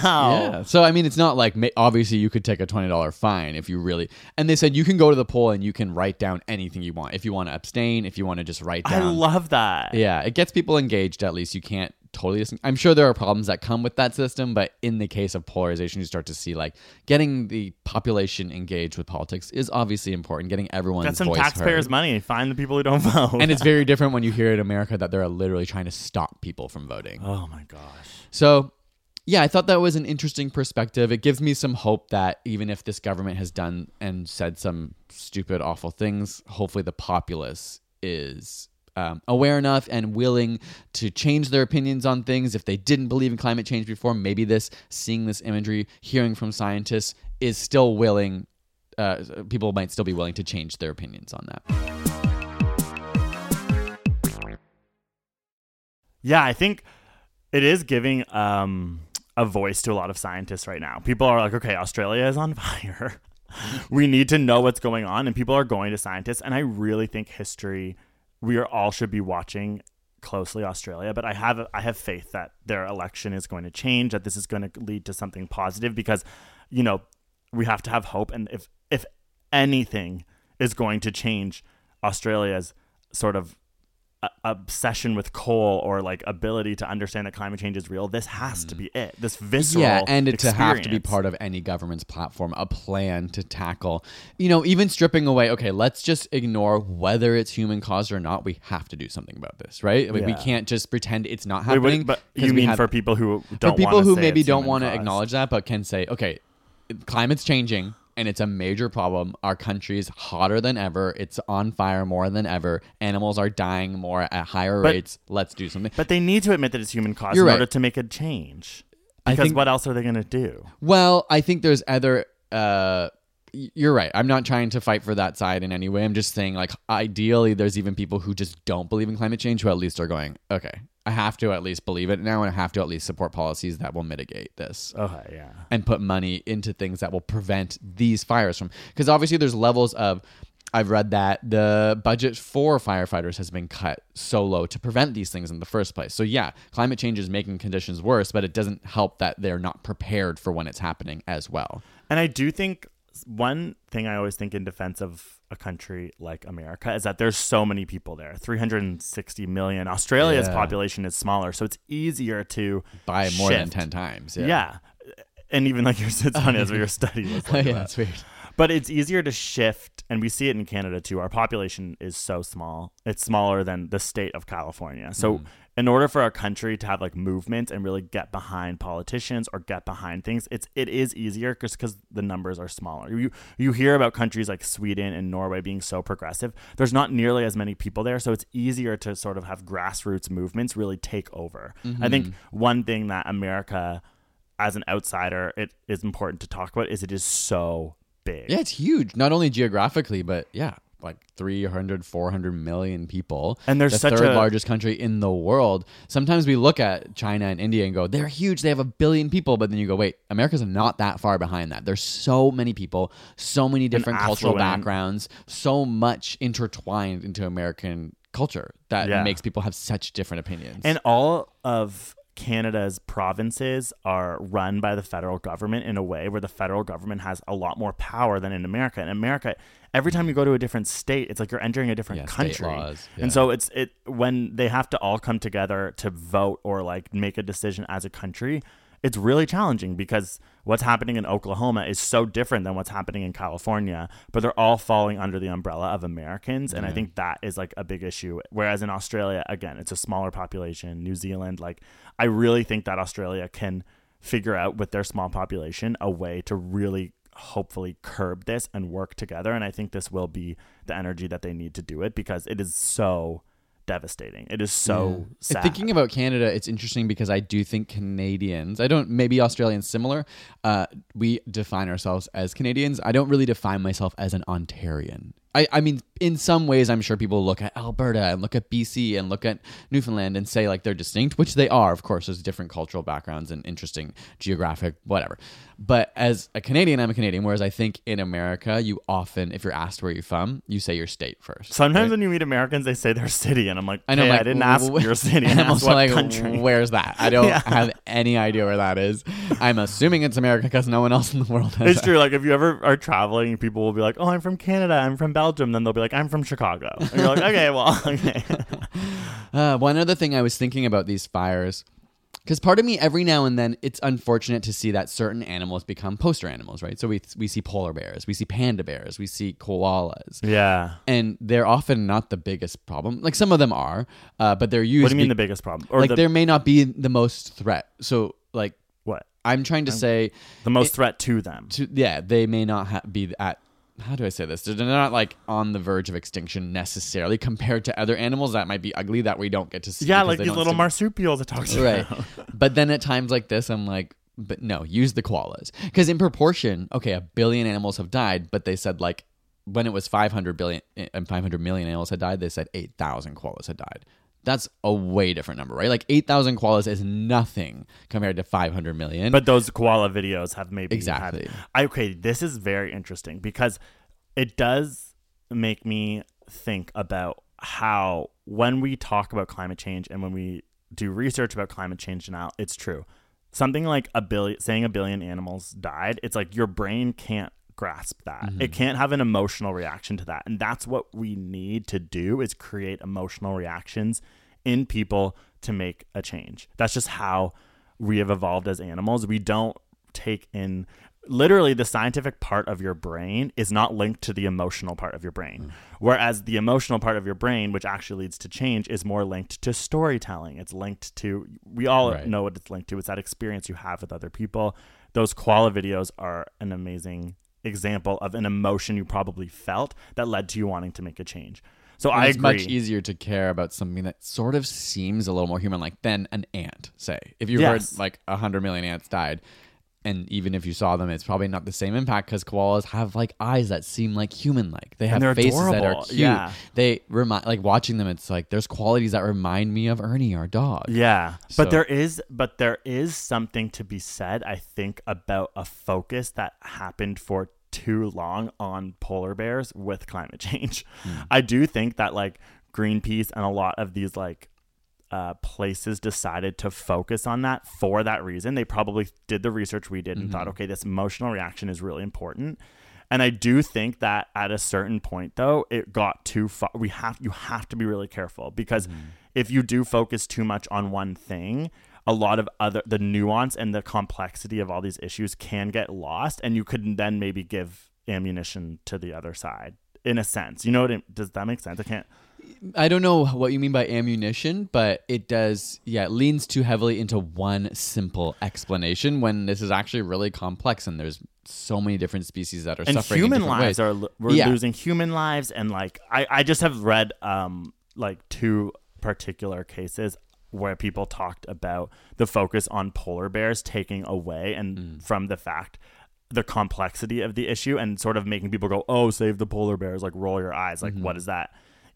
Speaker 3: Yeah. So I mean, it's not like obviously you could take a twenty dollar fine if you really. And they said you can go to the poll and you can write down anything you want. If you want to abstain, if you want to just write down.
Speaker 2: I love that.
Speaker 3: yeah, it gets people engaged. At least you can't totally. Dis- I'm sure there are problems that come with that system, but in the case of polarization, you start to see like getting the population engaged with politics is obviously important. Getting everyone's
Speaker 2: Got some taxpayers'
Speaker 3: heard.
Speaker 2: money. Find the people who don't vote.
Speaker 3: And it's very different when you hear in America that they're literally trying to stop people from voting.
Speaker 2: oh my gosh.
Speaker 3: So, yeah, I thought that was an interesting perspective. It gives me some hope that even if this government has done and said some stupid, awful things, hopefully the populace is um, aware enough and willing to change their opinions on things. If they didn't believe in climate change before, maybe this, seeing this imagery, hearing from scientists, is still willing. Uh, people might still be willing to change their opinions on that.
Speaker 2: Yeah, I think it is giving um, a voice to a lot of scientists right now. People are like, okay, Australia is on fire. we need to know what's going on, and people are going to scientists. And I really think history, we are all should be watching closely Australia. But I have I have faith that their election is going to change, that this is going to lead to something positive because, you know, we have to have hope. And if if anything is going to change Australia's sort of a- obsession with coal or like ability to understand that climate change is real, this has to be it. This visceral
Speaker 3: Mm. yeah and it to have to be part of any government's platform a plan to tackle you know even stripping away okay let's just ignore whether it's human caused or not we have to do something about this right I mean, we can't just pretend it's not
Speaker 2: Wait, wait,
Speaker 3: happening
Speaker 2: but you mean
Speaker 3: have-
Speaker 2: for people who don't
Speaker 3: for
Speaker 2: people
Speaker 3: who maybe don't want to acknowledge that but can say okay climate's changing and it's a major problem our country's hotter than ever it's on fire more than ever animals are dying more at higher
Speaker 2: But-
Speaker 3: rates let's do something
Speaker 2: But they need to admit that it's human caused
Speaker 3: You're
Speaker 2: in
Speaker 3: right.
Speaker 2: order to make a change. Because
Speaker 3: think-
Speaker 2: what else are they going to do?
Speaker 3: Well, I think there's other. Uh, you're right. I'm not trying to fight for that side in any way. I'm just saying, like, ideally, there's even people who just don't believe in climate change who at least are going, okay, I have to at least believe it now, and I have to at least support policies that will mitigate this.
Speaker 2: Okay, yeah.
Speaker 3: and put money into things that will prevent these fires from because obviously there's levels of I've read that the budget for firefighters has been cut so low to prevent these things in the first place. So, yeah, climate change is making conditions worse, but it doesn't help that they're not prepared for when it's happening as well.
Speaker 2: And I do think one thing I always think in defense of a country like America is that there's so many people there 360 million. Australia's
Speaker 3: Yeah.
Speaker 2: population is smaller, so it's easier to
Speaker 3: buy more than 10 times.
Speaker 2: Yeah.
Speaker 3: Yeah.
Speaker 2: And even like your it's funny as your study was like
Speaker 3: yeah,
Speaker 2: that.
Speaker 3: that's weird.
Speaker 2: But it's easier to shift, and we see it in Canada too. Our population is so small; it's smaller than the state of California. So, hmm. in order for our country to have like movement and really get behind politicians or get behind things, it's it is easier just because the numbers are smaller. You you hear about countries like Sweden and Norway being so progressive. There's not nearly as many people there, so it's easier to sort of have grassroots movements really take over. I think mm-hmm. one thing that America, as an outsider, it is important to talk about is it is so big.
Speaker 3: Yeah, it's huge. Not only geographically, but yeah, like 300, 400 million people.
Speaker 2: And there's
Speaker 3: the
Speaker 2: such
Speaker 3: third
Speaker 2: a-
Speaker 3: largest country in the world. Sometimes we look at China and India and go, they're huge. They have a billion people. But then you go, wait, America's not that far behind that. There's so many people, so many different cultural backgrounds, so much intertwined into American culture that
Speaker 2: Yeah.
Speaker 3: makes people have such different opinions.
Speaker 2: And all of Canada's provinces are run by the federal government in a way where the federal government has a lot more power than in America. In America, every time you go to a different state, it's like you're entering a different
Speaker 3: Yeah,
Speaker 2: country.
Speaker 3: laws, yeah.
Speaker 2: And so it's it when they have to all come together to vote or like make a decision as a country, it's really challenging because what's happening in Oklahoma is so different than what's happening in California, but they're all falling under the umbrella of Americans. And I think that is like a big issue. Whereas in Australia, again, it's a smaller population. New Zealand, like, I really think that Australia can figure out with their small population a way to really hopefully curb this and work together. And I think this will be the energy that they need to do it because it is so devastating. It is so sad.
Speaker 3: Thinking about Canada, it's interesting because I do think Canadians, I don't, maybe Australians similar, uh, we define ourselves as Canadians. I don't really define myself as an Ontarian. I, I mean, in some ways, I'm sure people look at Alberta and look at BC and look at Newfoundland and say like they're distinct, which they are. Of course, there's different cultural backgrounds and interesting geographic, whatever. But as a Canadian, I'm a Canadian. Whereas I think in America, you often, if you're asked where you're from, you say your state first.
Speaker 2: Sometimes
Speaker 3: right?
Speaker 2: when you meet Americans, they say their city, and I'm like,
Speaker 3: I know.
Speaker 2: "Hey,
Speaker 3: like,
Speaker 2: I didn't ask
Speaker 3: "W-
Speaker 2: your city.
Speaker 3: And I'm also like,
Speaker 2: country.
Speaker 3: where's that? I don't
Speaker 2: Yeah.
Speaker 3: have any idea where that is. I'm assuming it's America because no one else in the world has.
Speaker 2: It's
Speaker 3: that.
Speaker 2: true. Like if you ever are traveling, people will be like, "Oh, I'm from Canada. I'm from Belgium." Them then they'll be like, "I'm from Chicago." And you're like, "Okay, well, okay."
Speaker 3: Uh, one other thing I was thinking about these fires, because part of me every now and then it's unfortunate to see that certain animals become poster animals, right? So we we see polar bears, we see panda bears, we see koalas.
Speaker 2: yeah.
Speaker 3: And they're often not the biggest problem. Like some of them are, uh, but they're used.
Speaker 2: What do you mean the biggest problem? Or
Speaker 3: like
Speaker 2: the,
Speaker 3: there may not be the most threat. So like
Speaker 2: what?
Speaker 3: I'm trying to say,
Speaker 2: The most threat to them.
Speaker 3: to yeah, they may not ha- be at. How do I say this? They're not like on the verge of extinction necessarily compared to other animals that might be ugly that we don't get to see.
Speaker 2: yeah, like these little marsupials it talks
Speaker 3: right
Speaker 2: about.
Speaker 3: but then at times like this i'm like but no use the koalas because in proportion okay a billion animals have died but they said like when it was 500 billion eh, and 500 million animals had died they said 8000 koalas had died that's a way different number right like 8000 koalas is nothing compared to 500 million
Speaker 2: But those koala videos have maybe had-
Speaker 3: Exactly.
Speaker 2: I, okay, this is very interesting because it does make me think about how when we talk about climate change and when we do research about climate change now, it's true. Something like a billion, saying a billion animals died, it's like your brain can't grasp that. Mm-hmm. It can't have an emotional reaction to that. And that's what we need to do is create emotional reactions in people to make a change. That's just how we have evolved as animals. We don't take in literally the scientific part of your brain is not linked to the emotional part of your brain. Mm. Whereas the emotional part of your brain, which actually leads to change, is more linked to storytelling. It's linked to, we all
Speaker 3: Right.
Speaker 2: know what it's linked to. It's that experience you have with other people. Those koala videos are an amazing example of an emotion you probably felt that led to you wanting to make a change. So
Speaker 3: And
Speaker 2: I
Speaker 3: it's
Speaker 2: agree.
Speaker 3: much easier to care about something that sort of seems a little more human like than an ant say if you
Speaker 2: Yes.
Speaker 3: heard like 100 million ants died and even if you saw them it's probably not the same impact because koalas have like eyes that seem like human like they have faces that are cute
Speaker 2: Yeah.
Speaker 3: they remind like watching them it's like there's qualities that remind me of ernie our dog
Speaker 2: Yeah,
Speaker 3: So-
Speaker 2: but there is, but there is something to be said. I think about a focus that happened for too long on polar bears with climate change.
Speaker 3: Hmm.
Speaker 2: I do think that like Greenpeace and a lot of these like uh, places decided to focus on that for that reason. They probably did the research we did and thought, okay, this emotional reaction is really important. And I do think that at a certain point, though, it got too far. We have you have to be really careful because if you do focus too much on one thing, a lot of other the nuance and the complexity of all these issues can get lost, and you could then maybe give ammunition to the other side in a sense. You know what? It, does that make sense? I can't.
Speaker 3: I don't know what you mean by ammunition, but it does, yeah, it leans too heavily into one simple explanation when this is actually really complex and there's so many different species that are
Speaker 2: and
Speaker 3: suffering. in
Speaker 2: human lives
Speaker 3: ways.
Speaker 2: are we're
Speaker 3: Yeah.
Speaker 2: losing human lives and like I, I just have read um like two particular cases where people talked about the focus on polar bears taking away and
Speaker 3: Mm.
Speaker 2: from the fact the complexity of the issue and sort of making people go oh save the polar bears like roll your eyes like
Speaker 3: Mm-hmm.
Speaker 2: what does that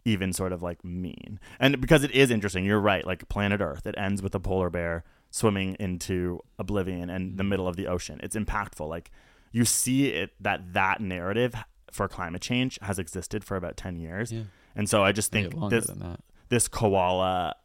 Speaker 2: even sort of like mean and because it is interesting you're right like planet earth it ends with a polar bear swimming into oblivion and
Speaker 3: Mm-hmm.
Speaker 2: the middle of the ocean it's impactful like you see it that that narrative for climate change has existed for about 10 years
Speaker 3: Yeah.
Speaker 2: and so i just think this this koala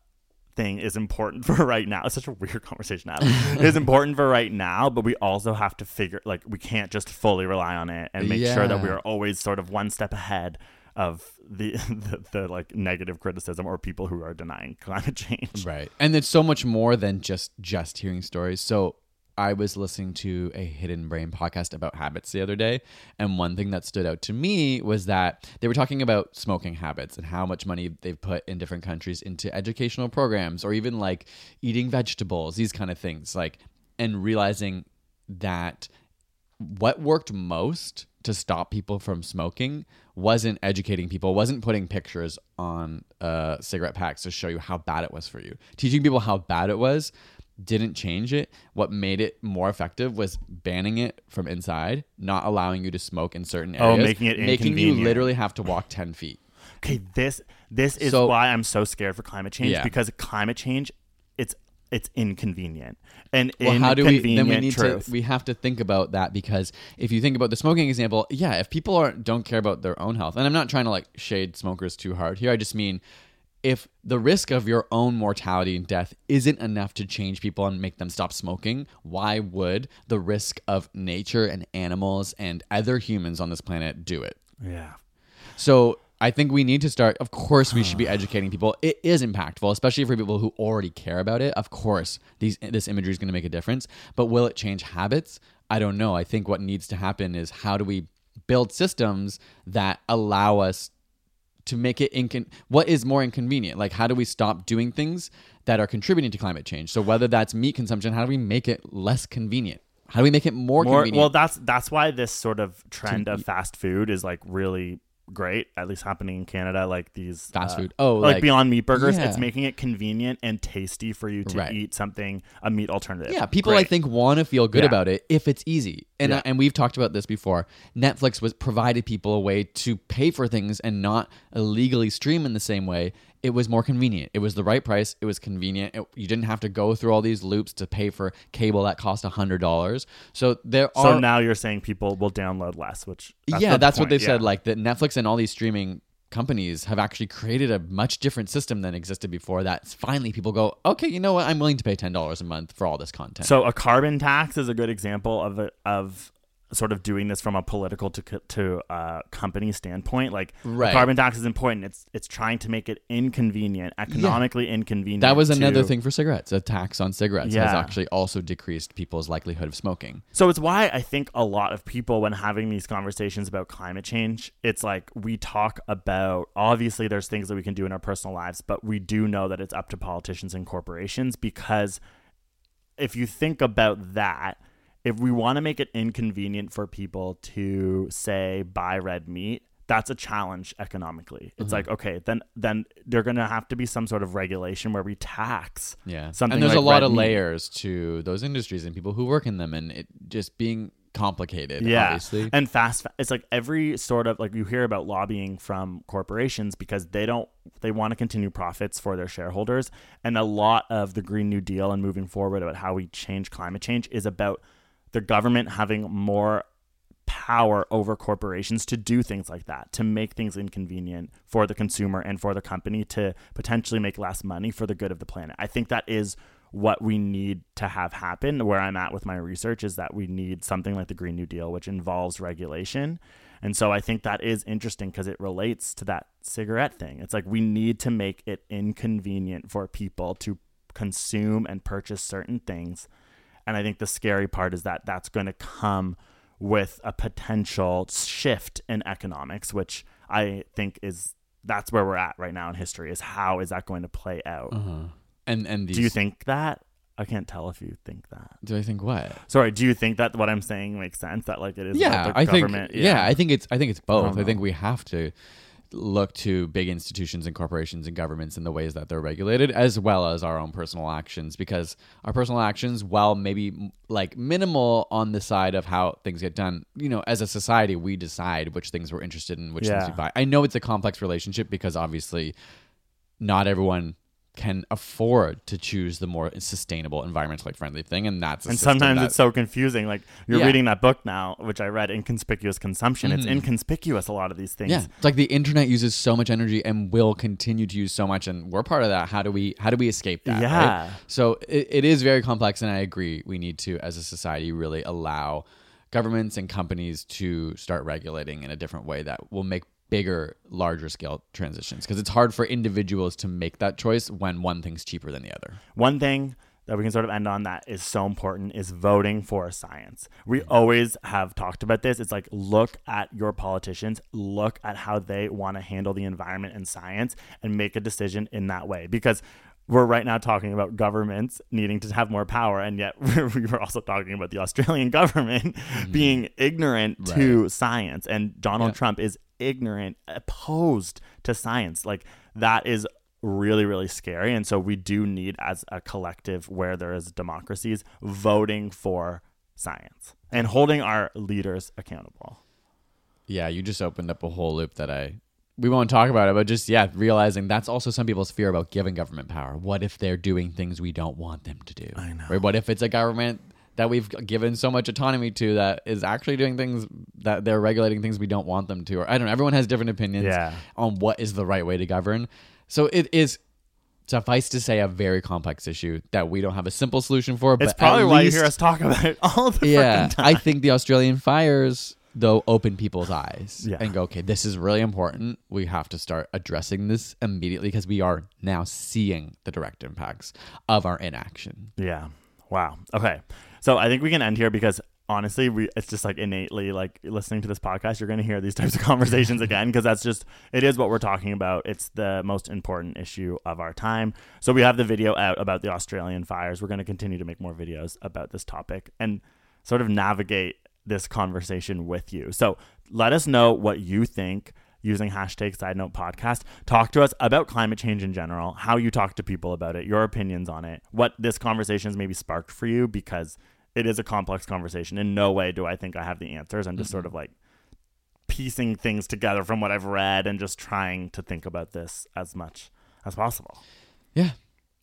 Speaker 2: thing is important for right now. It's such a weird conversation, Adam. it's important for right now, but we also have to figure like we can't just fully rely on it and make sure that we are always sort of one step ahead of the, the the like negative criticism or people who are denying climate change.
Speaker 3: Right. And it's so much more than just just hearing stories. So I was listening to a Hidden Brain podcast about habits the other day, and one thing that stood out to me was that they were talking about smoking habits and how much money they've put in different countries into educational programs or even like eating vegetables, these kind of things. Like and realizing that what worked most to stop people from smoking wasn't educating people, wasn't putting pictures on uh, cigarette packs to show you how bad it was for you. Teaching people how bad it was didn't change it. What made it more effective was banning it from inside, not allowing you to smoke in certain
Speaker 2: oh,
Speaker 3: areas.
Speaker 2: Oh, making it
Speaker 3: making you literally have to walk ten feet.
Speaker 2: Okay, this this is
Speaker 3: So-
Speaker 2: why I'm so scared for climate change
Speaker 3: Yeah.
Speaker 2: because climate change it's it's inconvenient and
Speaker 3: well, how do we then we need
Speaker 2: truth.
Speaker 3: to we have to think about that because if you think about the smoking example yeah if people aren't don't care about their own health and i'm not trying to like shade smokers too hard here i just mean if the risk of your own mortality and death isn't enough to change people and make them stop smoking why would the risk of nature and animals and other humans on this planet do it
Speaker 2: yeah.
Speaker 3: so I think we need to start. Of course, we should be educating people. It is impactful, especially for people who already care about it. Of course, these this imagery is going to make a difference. But will it change habits? I don't know. I think what needs to happen is how do we build systems that allow us to make it incon- what is more inconvenient? Like how do we stop doing things that are contributing to climate change? So whether that's meat consumption how do we make it less convenient? How do we make it more,
Speaker 2: More,
Speaker 3: convenient?
Speaker 2: well, that's that's why this sort of trend of fast food is like really great. At least happening in Canada, like these
Speaker 3: Fast
Speaker 2: uh,
Speaker 3: food. Oh,
Speaker 2: like,
Speaker 3: like-
Speaker 2: Beyond Meat burgers.
Speaker 3: Yeah.
Speaker 2: It's making it convenient and tasty for you to
Speaker 3: Right.
Speaker 2: eat something a meat alternative.
Speaker 3: Yeah, people I think want to feel good
Speaker 2: Yeah.
Speaker 3: about it if it's easy. And
Speaker 2: Yeah.
Speaker 3: and we've talked about this before. Netflix was provided people a way to pay for things and not illegally stream in the same way. It was more convenient. It was the right price. It was convenient. It- you didn't have to go through all these loops to pay for cable that cost hundred dollars. So there are.
Speaker 2: So now you're saying people will download less, which that's
Speaker 3: yeah, that's what they've said. Like that Netflix and all these streaming companies have actually created a much different system than existed before. That finally people go, okay, you know what? I'm willing to pay ten dollars a month for all this content.
Speaker 2: So a carbon tax is a good example of it of sort of doing this from a political to to uh, company standpoint. Like
Speaker 3: Right.
Speaker 2: carbon tax is important. It's it's trying to make it inconvenient, economically inconvenient.
Speaker 3: That was another thing for cigarettes. A tax on cigarettes has actually also decreased people's likelihood of smoking.
Speaker 2: So it's why I think a lot of people, when having these conversations about climate change, it's like we talk about obviously there's things that we can do in our personal lives, but we do know that it's up to politicians and corporations because if you think about that, if we want to make it inconvenient for people to say buy red meat, that's a challenge economically. It's mm-hmm. like okay, then then there're going to have to be some sort of regulation where we tax
Speaker 3: Yeah.
Speaker 2: something
Speaker 3: and there's
Speaker 2: like
Speaker 3: a lot of
Speaker 2: meat.
Speaker 3: layers to those industries and people who work in them and it just being complicated,
Speaker 2: yeah
Speaker 3: obviously.
Speaker 2: and fast it's like every sort of like you hear about lobbying from corporations because they don't they want to continue profits for their shareholders and a lot of the green new deal and moving forward about how we change climate change is about the government having more power over corporations to do things like that, to make things inconvenient for the consumer and for the company to potentially make less money for the good of the planet. I think that is what we need to have happen. Where I'm at with my research is that we need something like the Green New Deal, which involves regulation. And so I think that is interesting because it relates to that cigarette thing. It's like we need to make it inconvenient for people to consume and purchase certain things. And I think the scary part is that that's going to come with a potential shift in economics, which I think is that's where we're at right now in history is how is that going to play out?
Speaker 3: Uh-huh. And and these,
Speaker 2: Do you think that? I can't tell if you think that.
Speaker 3: Do I think what?
Speaker 2: Sorry, do you think that what I'm saying makes sense? That like it is
Speaker 3: yeah,
Speaker 2: the
Speaker 3: I think
Speaker 2: government?
Speaker 3: yeah. I think it's I think it's both.
Speaker 2: know.
Speaker 3: I, think we have to look to big institutions and corporations and governments in the ways that they're regulated as well as our own personal actions because our personal actions while maybe like minimal on the side of how things get done you know as a society we decide which things we're interested in which things we buy. I know it's a complex relationship because obviously not everyone can afford to choose the more sustainable environmentally friendly thing and that's a
Speaker 2: and sometimes
Speaker 3: that-
Speaker 2: it's so confusing. Like you're
Speaker 3: Yeah.
Speaker 2: reading that book now, which I read, Inconspicuous Consumption. It's mm-hmm. inconspicuous a lot of these things.
Speaker 3: Yeah, it's like the internet uses so much energy and will continue to use so much, and we're part of that. How do we how do we escape that? right?
Speaker 2: Yeah.
Speaker 3: So it, it is very complex, and I agree. We need to, as a society, really allow governments and companies to start regulating in a different way that will make bigger, larger scale transitions. Because it's hard for individuals to make that choice when one thing's cheaper than the other.
Speaker 2: One thing that we can sort of end on that is so important is voting for science. We always have talked about this. It's like look at your politicians, look at how they want to handle the environment and science and make a decision in that way because we're right now talking about governments needing to have more power and yet we were also talking about the Australian government mm. being ignorant to science and Donald
Speaker 3: Yeah.
Speaker 2: Trump is ignorant opposed to science like that is really really scary and so we do need as a collective where there is democracies voting for science and holding our leaders accountable
Speaker 3: Yeah, you just opened up a whole loop that I we won't talk about it, but just yeah, realizing that's also some people's fear about giving government power. What if they're doing things we don't want them to do? I know. Right? What if it's a government that we've given so much autonomy to that is actually doing things that they're regulating things we don't want them to? Or I don't know. Everyone has different opinions
Speaker 2: Yeah.
Speaker 3: on what is the right way to govern. So it is suffice to say a very complex issue that we don't have a simple solution for.
Speaker 2: it's
Speaker 3: but
Speaker 2: probably why you hear us talk about it all the
Speaker 3: yeah,
Speaker 2: time.
Speaker 3: I think the Australian fires though open people's eyes
Speaker 2: Yeah.
Speaker 3: and go, okay, this is really important. We have to start addressing this immediately because we are now seeing the direct impacts of our inaction.
Speaker 2: Yeah. Wow. Okay. So I think we can end here because honestly, we it's just like innately like listening to this podcast, you're going to hear these types of conversations again because that's just it is what we're talking about. It's the most important issue of our time. So we have the video out about the Australian fires. We're going to continue to make more videos about this topic and sort of navigate this conversation with you. So let us know what you think using hashtag side note podcast. Talk to us about climate change in general, how you talk to people about it, your opinions on it, what this conversation has maybe sparked for you because it is a complex conversation. In no way do I think I have the answers. I'm just sort mm-hmm. of like piecing things together from what I've read and just trying to think about this as much as possible.
Speaker 3: Yeah,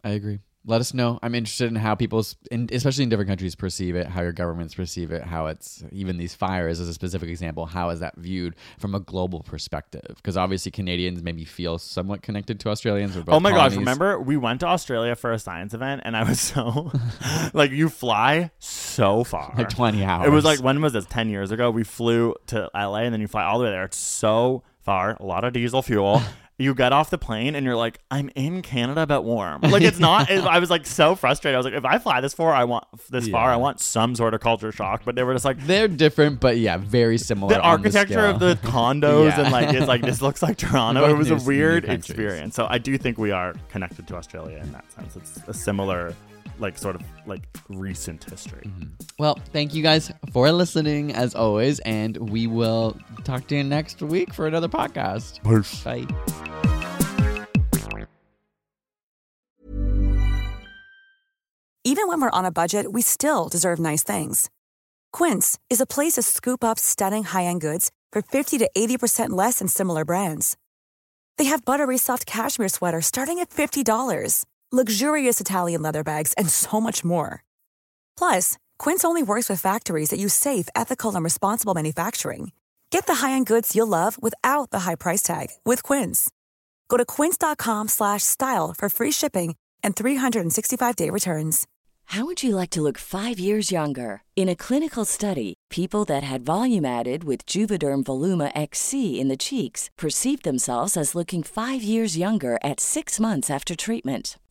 Speaker 3: I agree. Let us know. I'm interested in how people, in, especially in different countries, perceive it, how your governments perceive it, how it's even these fires as a specific example. How is that viewed from a global perspective? Because obviously Canadians maybe feel somewhat connected to Australians.
Speaker 2: Oh my gosh, remember we went to Australia for a science event and I was so like you fly so far.
Speaker 3: Like 20 hours.
Speaker 2: It was like when was this? 10 years ago. We flew to LA and then you fly all the way there. It's so far, a lot of diesel fuel. You get off the plane and you're like, I'm in Canada but warm. Like it's not. It, I was like so frustrated. I was like, if I fly this far, I want this far. I want some sort of culture shock. But they were just like,
Speaker 3: They're different, but yeah, very similar.
Speaker 2: the architecture of
Speaker 3: scale.
Speaker 2: the condos
Speaker 3: Yeah.
Speaker 2: and like it's like this looks like Toronto.
Speaker 3: Both
Speaker 2: It was a weird experience. So I do think we are connected to Australia in that sense. It's a similar, like sort of like recent history.
Speaker 3: Mm-hmm. Well, thank you guys for listening as always, and we will talk to you next week for another podcast. Bye.
Speaker 4: Even when we're on a budget, we still deserve nice things. Quince is a place to scoop up stunning high-end goods for 50 to 80% less than similar brands. They have buttery soft cashmere sweaters starting at $50, luxurious Italian leather bags, and so much more. Plus, Quince only works with factories that use safe, ethical, and responsible manufacturing. Get the high-end goods you'll love without the high price tag with Quince. Go to quince.com/style for free shipping and 365-day returns.
Speaker 5: How would you like to look 5 years younger? In a clinical study, people that had volume added with Juvederm Voluma XC in the cheeks perceived themselves as looking 5 years younger at 6 months after treatment.